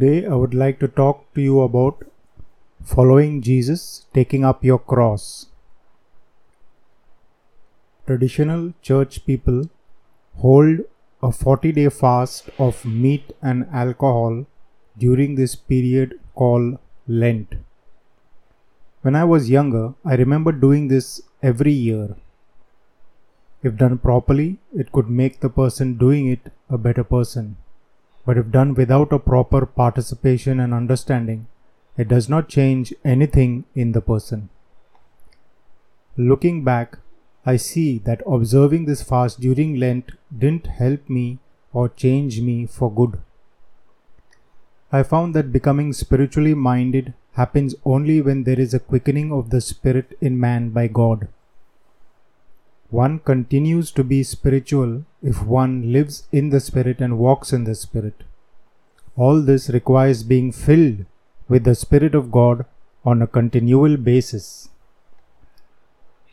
Today, I would like to talk to you about following Jesus, taking up your cross. Traditional church people hold a 40 day fast of meat and alcohol during this period called Lent. When I was younger, I remember doing this every year. If done properly, it could make the person doing it a better person. But if done without a proper participation and understanding, it does not change anything in the person. Looking back, I see that observing this fast during Lent didn't help me or change me for good. I found that becoming spiritually minded happens only when there is a quickening of the spirit in man by God. One continues to be spiritual if one lives in the Spirit and walks in the Spirit. All this requires being filled with the Spirit of God on a continual basis.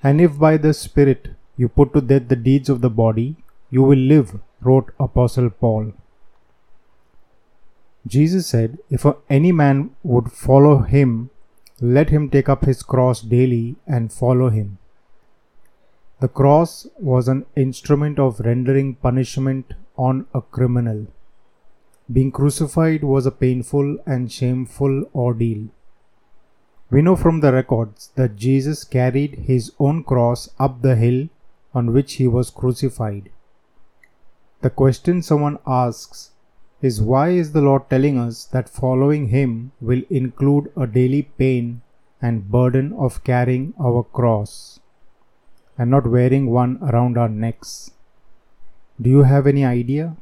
And if by the Spirit you put to death the deeds of the body, you will live, wrote Apostle Paul. Jesus said, If any man would follow him, let him take up his cross daily and follow him. The cross was an instrument of rendering punishment on a criminal. Being crucified was a painful and shameful ordeal. We know from the records that Jesus carried his own cross up the hill on which he was crucified. The question someone asks is why is the Lord telling us that following him will include a daily pain and burden of carrying our cross? And not wearing one around our necks. Do you have any idea?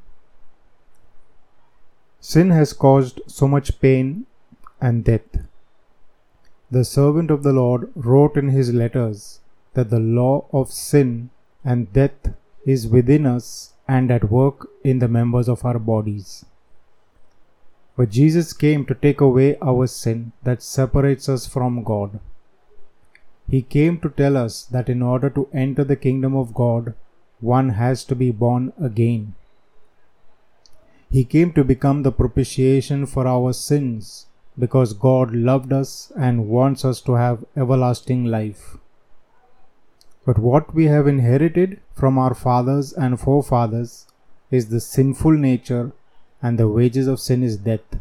Sin has caused so much pain and death. The servant of the Lord wrote in his letters that the law of sin and death is within us and at work in the members of our bodies. But Jesus came to take away our sin that separates us from God. He came to tell us that in order to enter the kingdom of God, one has to be born again. He came to become the propitiation for our sins because God loved us and wants us to have everlasting life. But what we have inherited from our fathers and forefathers is the sinful nature, and the wages of sin is death.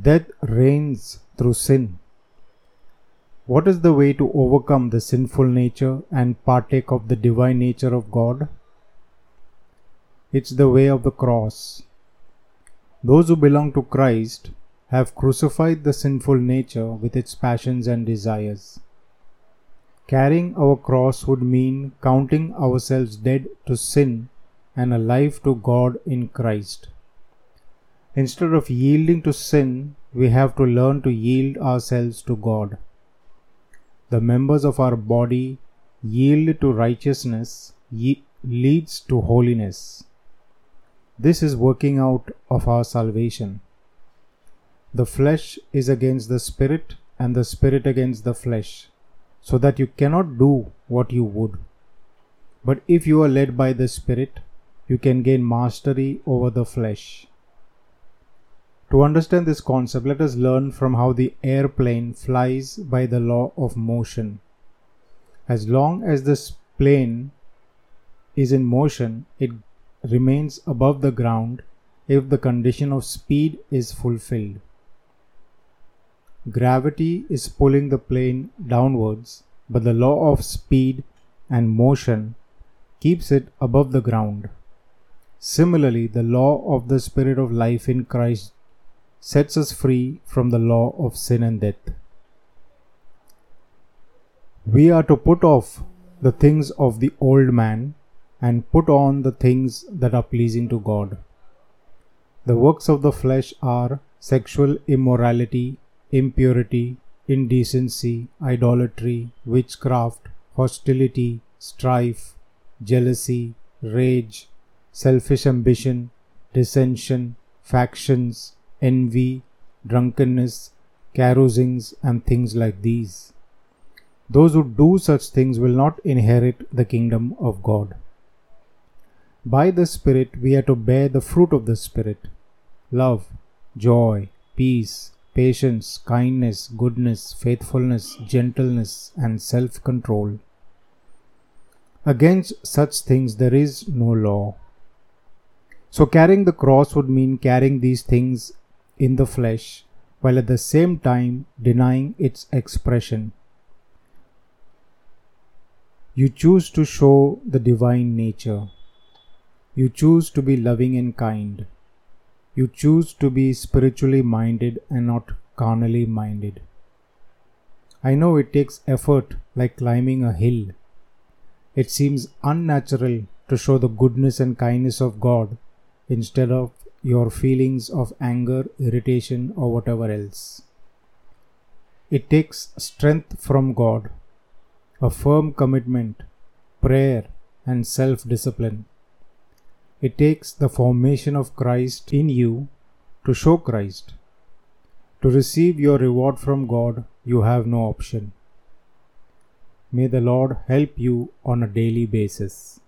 Death reigns through sin. What is the way to overcome the sinful nature and partake of the divine nature of God? It's the way of the cross. Those who belong to Christ have crucified the sinful nature with its passions and desires. Carrying our cross would mean counting ourselves dead to sin and alive to God in Christ. Instead of yielding to sin, we have to learn to yield ourselves to God the members of our body yield to righteousness ye- leads to holiness. This is working out of our salvation. The flesh is against the spirit, and the spirit against the flesh, so that you cannot do what you would. But if you are led by the spirit, you can gain mastery over the flesh. To understand this concept, let us learn from how the airplane flies by the law of motion. As long as this plane is in motion, it remains above the ground if the condition of speed is fulfilled. Gravity is pulling the plane downwards, but the law of speed and motion keeps it above the ground. Similarly, the law of the Spirit of life in Christ sets us free from the law of sin and death. We are to put off the things of the old man and put on the things that are pleasing to God. The works of the flesh are sexual immorality, impurity, indecency, idolatry, witchcraft, hostility, strife, jealousy, rage, selfish ambition, dissension, factions, envy, drunkenness, carousings, and things like these. Those who do such things will not inherit the kingdom of God. By the Spirit, we are to bear the fruit of the Spirit love, joy, peace, patience, kindness, goodness, faithfulness, gentleness, and self control. Against such things there is no law. So, carrying the cross would mean carrying these things in the flesh while at the same time denying its expression. You choose to show the divine nature. You choose to be loving and kind. You choose to be spiritually minded and not carnally minded. I know it takes effort like climbing a hill. It seems unnatural to show the goodness and kindness of God instead of your feelings of anger, irritation, or whatever else. It takes strength from God, a firm commitment, prayer, and self discipline. It takes the formation of Christ in you to show Christ. To receive your reward from God, you have no option. May the Lord help you on a daily basis.